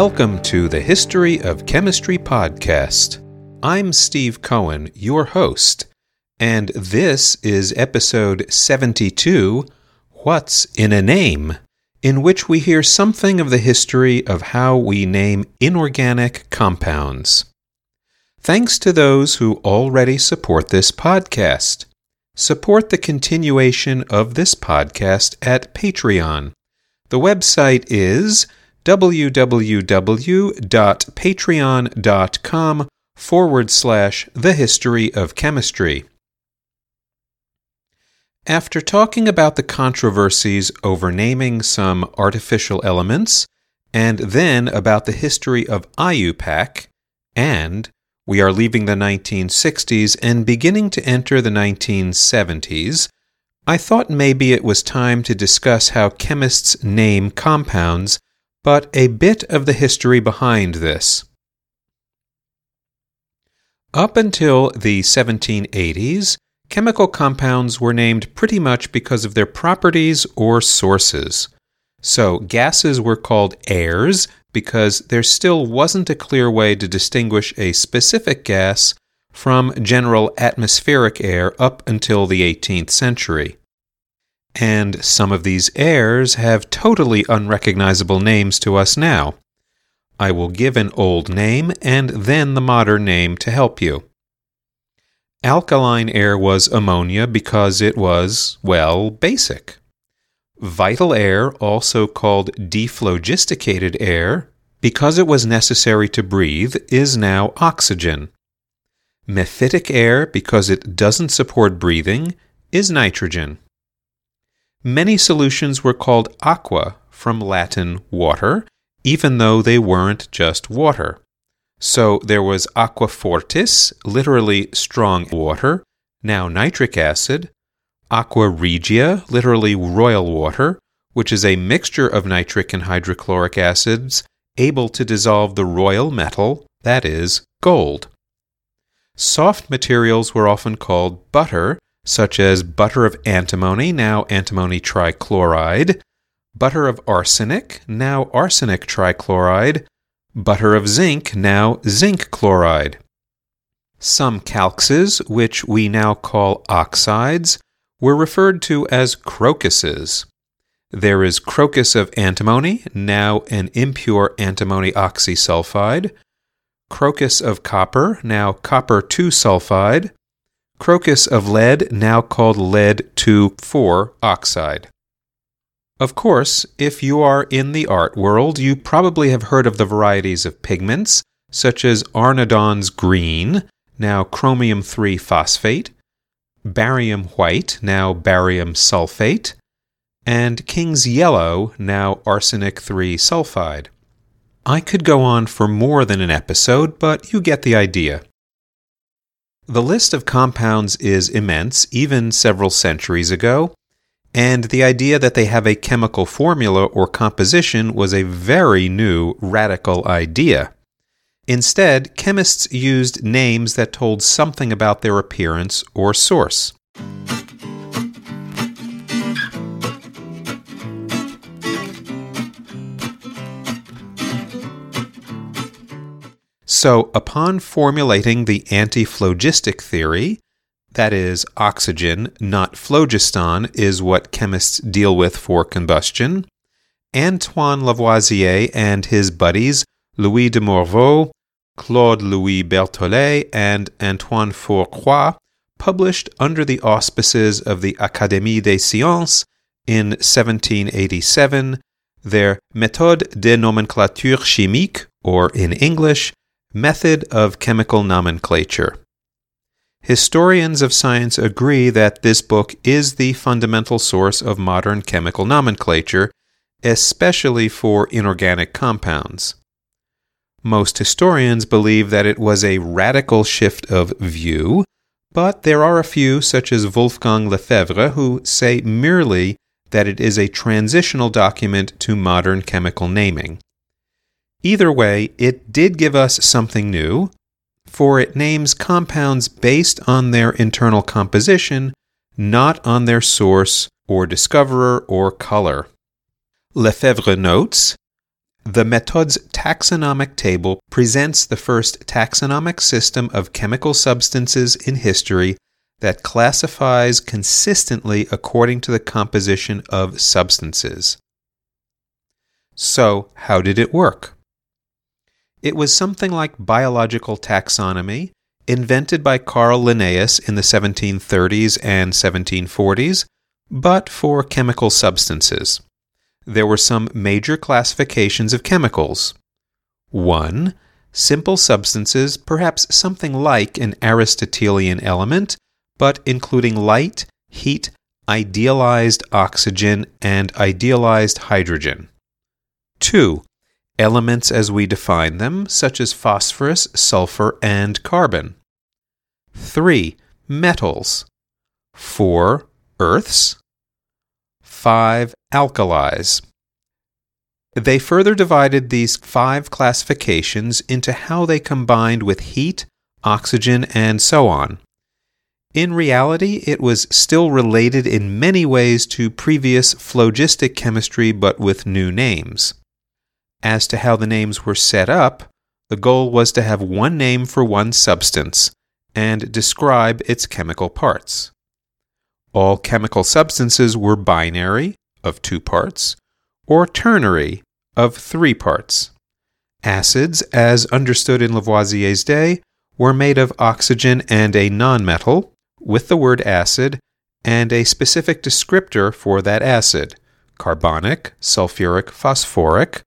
Welcome to the History of Chemistry podcast. I'm Steve Cohen, your host, and this is episode 72 What's in a Name? in which we hear something of the history of how we name inorganic compounds. Thanks to those who already support this podcast. Support the continuation of this podcast at Patreon. The website is www.patreon.com forward slash the history of chemistry. After talking about the controversies over naming some artificial elements, and then about the history of IUPAC, and we are leaving the 1960s and beginning to enter the 1970s, I thought maybe it was time to discuss how chemists name compounds but a bit of the history behind this. Up until the 1780s, chemical compounds were named pretty much because of their properties or sources. So, gases were called airs because there still wasn't a clear way to distinguish a specific gas from general atmospheric air up until the 18th century. And some of these airs have totally unrecognizable names to us now. I will give an old name and then the modern name to help you. Alkaline air was ammonia because it was, well, basic. Vital air, also called dephlogisticated air, because it was necessary to breathe, is now oxygen. Mephitic air, because it doesn't support breathing, is nitrogen. Many solutions were called aqua, from Latin water, even though they weren't just water. So there was aqua fortis, literally strong water, now nitric acid, aqua regia, literally royal water, which is a mixture of nitric and hydrochloric acids able to dissolve the royal metal, that is, gold. Soft materials were often called butter such as butter of antimony, now antimony trichloride, butter of arsenic, now arsenic trichloride, butter of zinc, now zinc chloride. Some calxes, which we now call oxides, were referred to as crocuses. There is crocus of antimony, now an impure antimony oxysulfide, crocus of copper, now copper 2 sulfide, crocus of lead, now called lead 2 4 oxide. Of course, if you are in the art world, you probably have heard of the varieties of pigments, such as Arnaudon's green, now chromium 3 phosphate, barium white, now barium sulfate, and King's yellow, now arsenic 3 sulfide. I could go on for more than an episode, but you get the idea. The list of compounds is immense, even several centuries ago, and the idea that they have a chemical formula or composition was a very new, radical idea. Instead, chemists used names that told something about their appearance or source. So, upon formulating the antiphlogistic theory, that is, oxygen, not phlogiston, is what chemists deal with for combustion, Antoine Lavoisier and his buddies Louis de Morveau, Claude Louis Berthollet, and Antoine Fourcroy published under the auspices of the Académie des Sciences in 1787 their Méthode de nomenclature chimique, or in English, Method of Chemical Nomenclature. Historians of science agree that this book is the fundamental source of modern chemical nomenclature, especially for inorganic compounds. Most historians believe that it was a radical shift of view, but there are a few, such as Wolfgang Lefèvre, who say merely that it is a transitional document to modern chemical naming. Either way, it did give us something new, for it names compounds based on their internal composition, not on their source or discoverer or color. Lefèvre notes The Methods taxonomic table presents the first taxonomic system of chemical substances in history that classifies consistently according to the composition of substances. So, how did it work? It was something like biological taxonomy, invented by Carl Linnaeus in the 1730s and 1740s, but for chemical substances. There were some major classifications of chemicals. 1. Simple substances, perhaps something like an Aristotelian element, but including light, heat, idealized oxygen, and idealized hydrogen. 2. Elements as we define them, such as phosphorus, sulfur, and carbon. 3. Metals. 4. Earths. 5. Alkalis. They further divided these five classifications into how they combined with heat, oxygen, and so on. In reality, it was still related in many ways to previous phlogistic chemistry but with new names. As to how the names were set up, the goal was to have one name for one substance and describe its chemical parts. All chemical substances were binary, of two parts, or ternary, of three parts. Acids, as understood in Lavoisier's day, were made of oxygen and a nonmetal, with the word acid and a specific descriptor for that acid carbonic, sulfuric, phosphoric,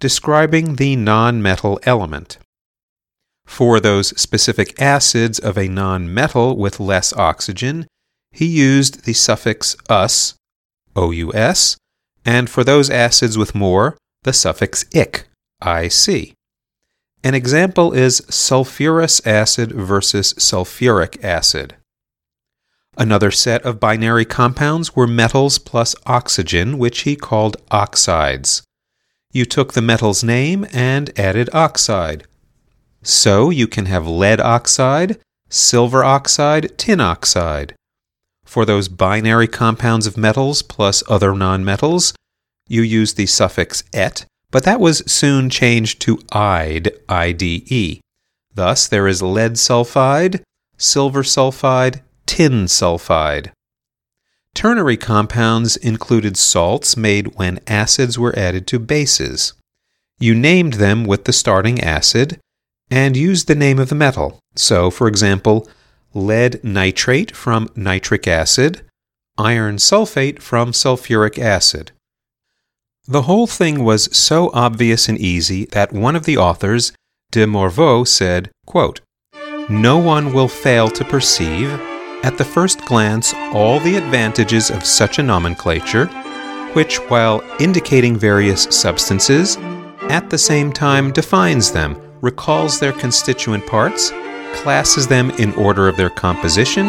describing the nonmetal element. For those specific acids of a nonmetal with less oxygen, he used the suffix us, ous, and for those acids with more, the suffix ic, ic. An example is sulfurous acid versus sulfuric acid. Another set of binary compounds were metals plus oxygen, which he called oxides. You took the metal's name and added oxide. So you can have lead oxide, silver oxide, tin oxide. For those binary compounds of metals plus other nonmetals, you use the suffix et, but that was soon changed to ide, IDE. Thus, there is lead sulfide, silver sulfide, tin sulfide. Ternary compounds included salts made when acids were added to bases. You named them with the starting acid and used the name of the metal. So, for example, lead nitrate from nitric acid, iron sulfate from sulfuric acid. The whole thing was so obvious and easy that one of the authors, de Morveau, said, quote, No one will fail to perceive at the first glance all the advantages of such a nomenclature, which, while indicating various substances, at the same time defines them, recalls their constituent parts, classes them in order of their composition,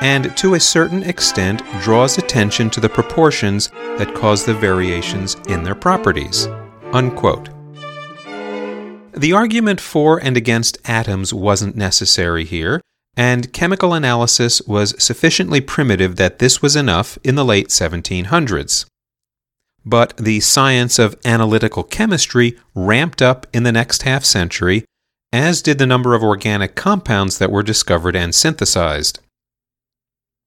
and to a certain extent draws attention to the proportions that cause the variations in their properties. Unquote. The argument for and against atoms wasn't necessary here and chemical analysis was sufficiently primitive that this was enough in the late 1700s. But the science of analytical chemistry ramped up in the next half century, as did the number of organic compounds that were discovered and synthesized.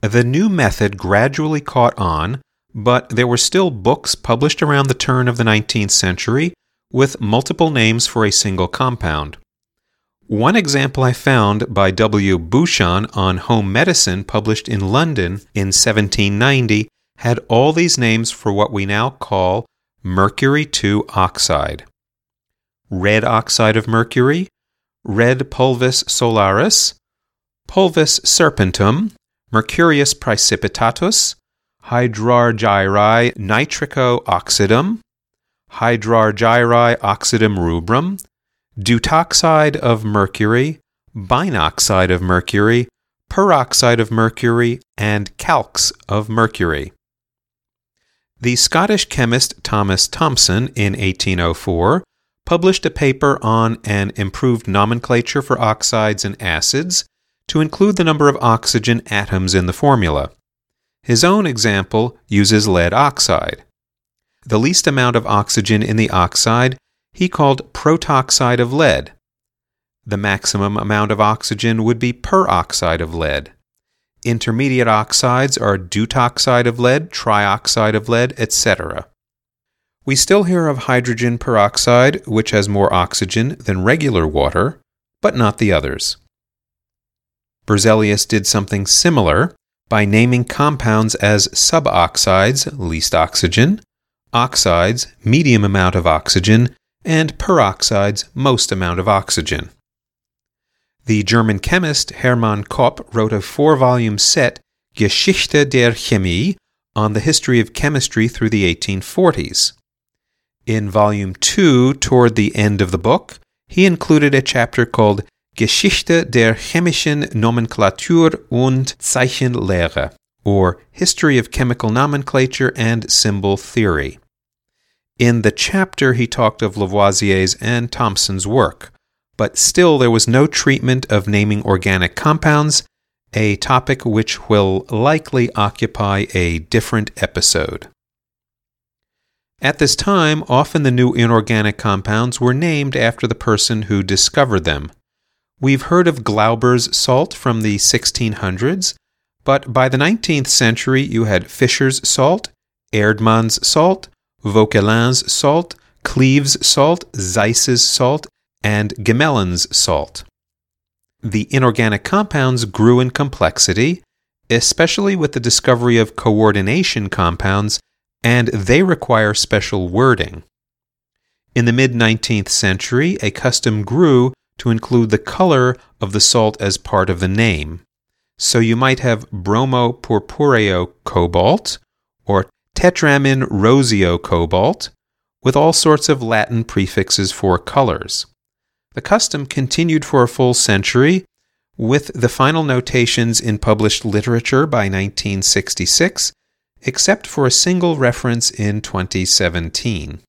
The new method gradually caught on, but there were still books published around the turn of the 19th century with multiple names for a single compound. One example I found by W. Buchan on home medicine, published in London in 1790, had all these names for what we now call mercury 2 oxide. Red oxide of mercury, red pulvis solaris, pulvis serpentum, mercurius precipitatus, hydrargyri nitrico oxidum, hydrargyri oxidum rubrum, deutoxide of mercury, binoxide of mercury, peroxide of mercury, and calx of mercury. The Scottish chemist Thomas Thomson in 1804 published a paper on an improved nomenclature for oxides and acids to include the number of oxygen atoms in the formula. His own example uses lead oxide. the least amount of oxygen in the oxide he called protoxide of lead. The maximum amount of oxygen would be peroxide of lead. Intermediate oxides are deutoxide of lead, trioxide of lead, etc. We still hear of hydrogen peroxide, which has more oxygen than regular water, but not the others. Berzelius did something similar by naming compounds as suboxides, least oxygen, oxides, medium amount of oxygen, and peroxides, most amount of oxygen. The German chemist Hermann Kopp wrote a four volume set, Geschichte der Chemie, on the history of chemistry through the 1840s. In Volume 2, toward the end of the book, he included a chapter called Geschichte der chemischen Nomenklatur und Zeichenlehre, or History of Chemical Nomenclature and Symbol Theory. In the chapter, he talked of Lavoisier's and Thomson's work, but still there was no treatment of naming organic compounds, a topic which will likely occupy a different episode. At this time, often the new inorganic compounds were named after the person who discovered them. We've heard of Glauber's salt from the 1600s, but by the 19th century you had Fischer's salt, Erdmann's salt, Vauquelin's salt, Cleve's salt, Zeise's salt, and Gmelin's salt. The inorganic compounds grew in complexity, especially with the discovery of coordination compounds and they require special wording. In the mid 19th century, a custom grew to include the color of the salt as part of the name. So you might have bromo purpureo cobalt or tetramin roseo cobalt with all sorts of Latin prefixes for colors. The custom continued for a full century, with the final notations in published literature by 1966 except for a single reference in 2017.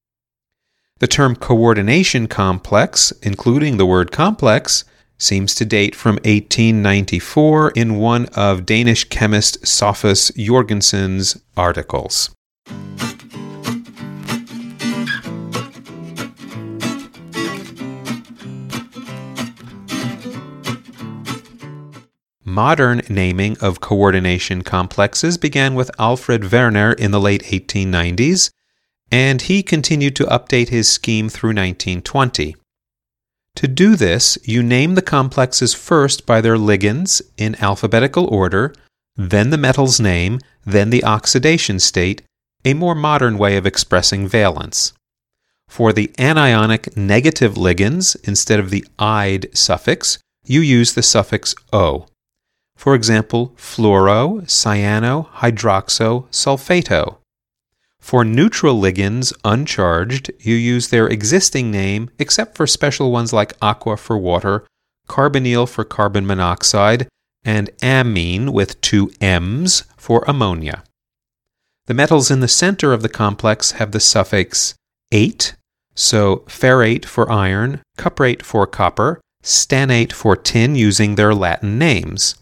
The term coordination complex, including the word complex, seems to date from 1894 in one of Danish chemist Sophus Jorgensen's articles. Modern naming of coordination complexes began with Alfred Werner in the late 1890s, and he continued to update his scheme through 1920. To do this, you name the complexes first by their ligands in alphabetical order, then the metal's name, then the oxidation state, a more modern way of expressing valence. For the anionic negative ligands, instead of the "-ide" suffix, you use the suffix "-o." For example, fluoro, cyano, hydroxo, sulfato. For neutral ligands, uncharged, you use their existing name except for special ones like aqua for water, carbonyl for carbon monoxide, and ammine with two M's for ammonia. The metals in the center of the complex have the suffix ate, so ferrate for iron, cuprate for copper, stannate for tin using their Latin names.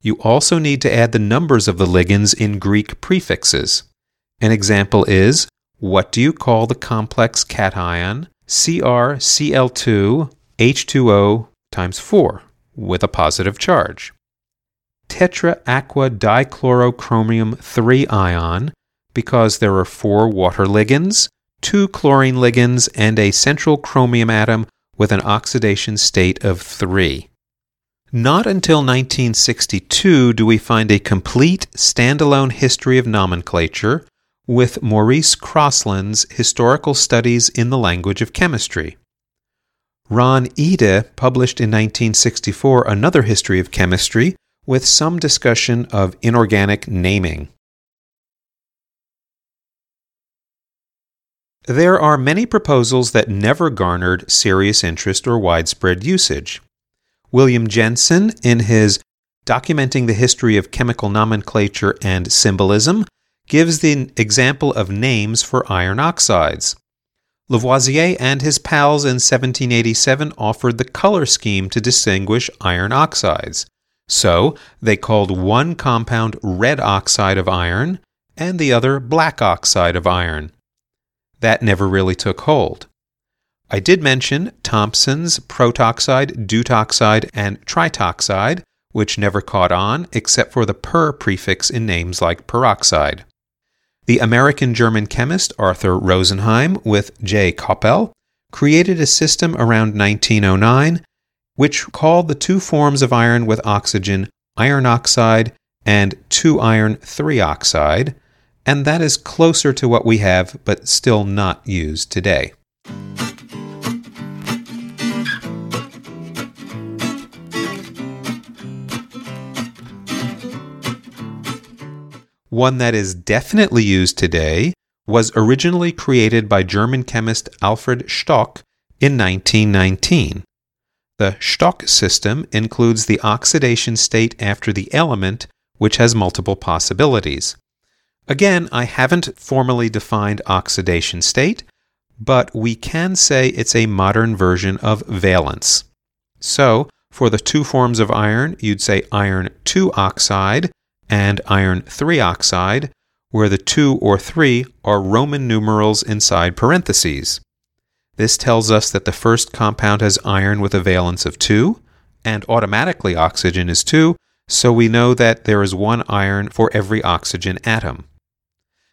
You also need to add the numbers of the ligands in Greek prefixes. An example is what do you call the complex cation CrCl2 H2O times 4 with a positive charge? Tetra aqua dichlorochromium 3 ion because there are four water ligands, two chlorine ligands, and a central chromium atom with an oxidation state of 3. Not until 1962 do we find a complete standalone history of nomenclature with Maurice Crosland's Historical Studies in the Language of Chemistry. Aaron Ihde published in 1964 another history of chemistry with some discussion of inorganic naming. There are many proposals that never garnered serious interest or widespread usage. William Jensen, in his Documenting the History of Chemical Nomenclature and Symbolism, gives the example of names for iron oxides. Lavoisier and his pals in 1787 offered the color scheme to distinguish iron oxides. So, they called one compound red oxide of iron and the other black oxide of iron. that never really took hold. I did mention Thomson's protoxide, deutoxide, and tritoxide, which never caught on except for the per prefix in names like peroxide. The American German chemist Arthur Rosenheim with J. Koppel created a system around 1909 which called the two forms of iron with oxygen iron oxide and 2 iron 3 oxide, and that is closer to what we have but still not used today. One that is definitely used today was originally created by German chemist Alfred Stock in 1919. The Stock system includes the oxidation state after the element, which has multiple possibilities. Again, I haven't formally defined oxidation state, but we can say it's a modern version of valence. So, for the two forms of iron, you'd say iron 2 oxide and iron 3 oxide, where the 2 or 3 are Roman numerals inside parentheses. This tells us that the first compound has iron with a valence of 2, and automatically oxygen is 2, so we know that there is one iron for every oxygen atom.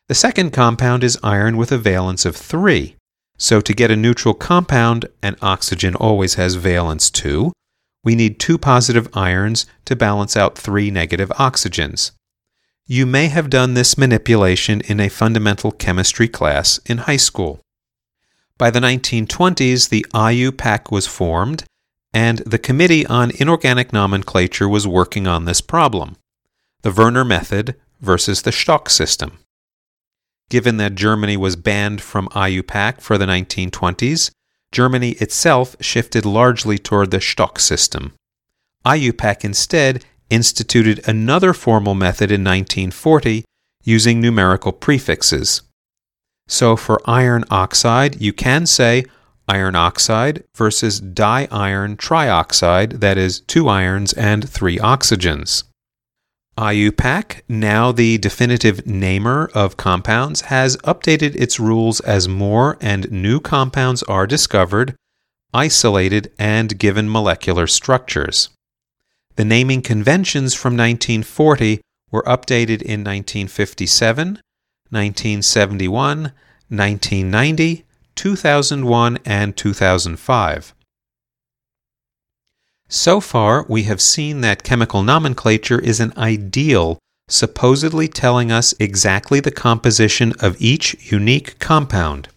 The second compound is iron with a valence of 3. So to get a neutral compound, and oxygen always has valence 2, we need two positive irons to balance out three negative oxygens. You may have done this manipulation in a fundamental chemistry class in high school. By the 1920s, the IUPAC was formed, and the Committee on Inorganic Nomenclature was working on this problem the Werner method versus the Stock system. Given that Germany was banned from IUPAC for the 1920s, Germany itself shifted largely toward the Stock system. IUPAC instead instituted another formal method in 1940 using numerical prefixes. So for iron oxide, you can say iron oxide versus diiron trioxide, that is, two irons and three oxygens. IUPAC, now the definitive namer of compounds, has updated its rules as more and new compounds are discovered, isolated, and given molecular structures. The naming conventions from 1940 were updated in 1957, 1971, 1990, 2001, and 2005. So far, we have seen that chemical nomenclature is an ideal, supposedly telling us exactly the composition of each unique compound.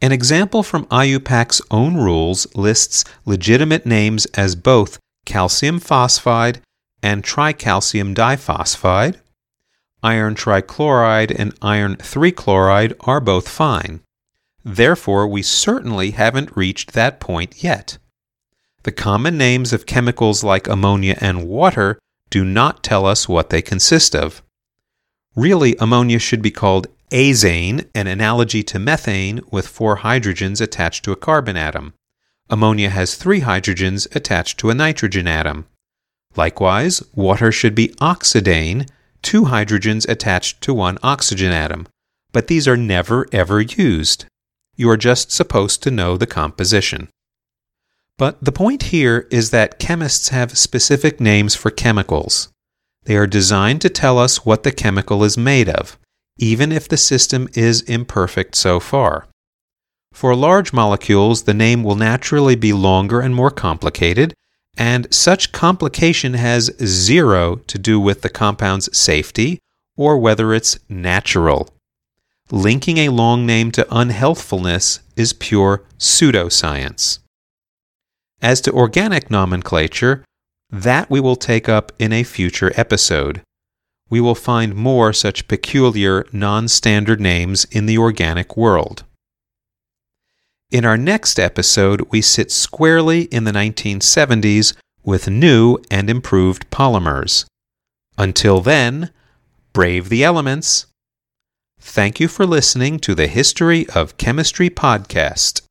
An example from IUPAC's own rules lists legitimate names as both calcium phosphide and tricalcium diphosphide. Iron trichloride and iron 3 chloride are both fine. Therefore, we certainly haven't reached that point yet. The common names of chemicals like ammonia and water do not tell us what they consist of. Really, ammonia should be called azane, an analogy to methane with four hydrogens attached to a carbon atom. Ammonia has three hydrogens attached to a nitrogen atom. Likewise, water should be oxidane, two hydrogens attached to one oxygen atom. But these are never ever used. You are just supposed to know the composition. But the point here is that chemists have specific names for chemicals. They are designed to tell us what the chemical is made of, even if the system is imperfect so far. For large molecules, the name will naturally be longer and more complicated, and such complication has zero to do with the compound's safety or whether it's natural. Linking a long name to unhealthfulness is pure pseudoscience. As to organic nomenclature, that we will take up in a future episode. We will find more such peculiar, non standard names in the organic world. In our next episode, we sit squarely in the 1970s with new and improved polymers. Until then, brave the elements. Thank you for listening to the History of Chemistry podcast.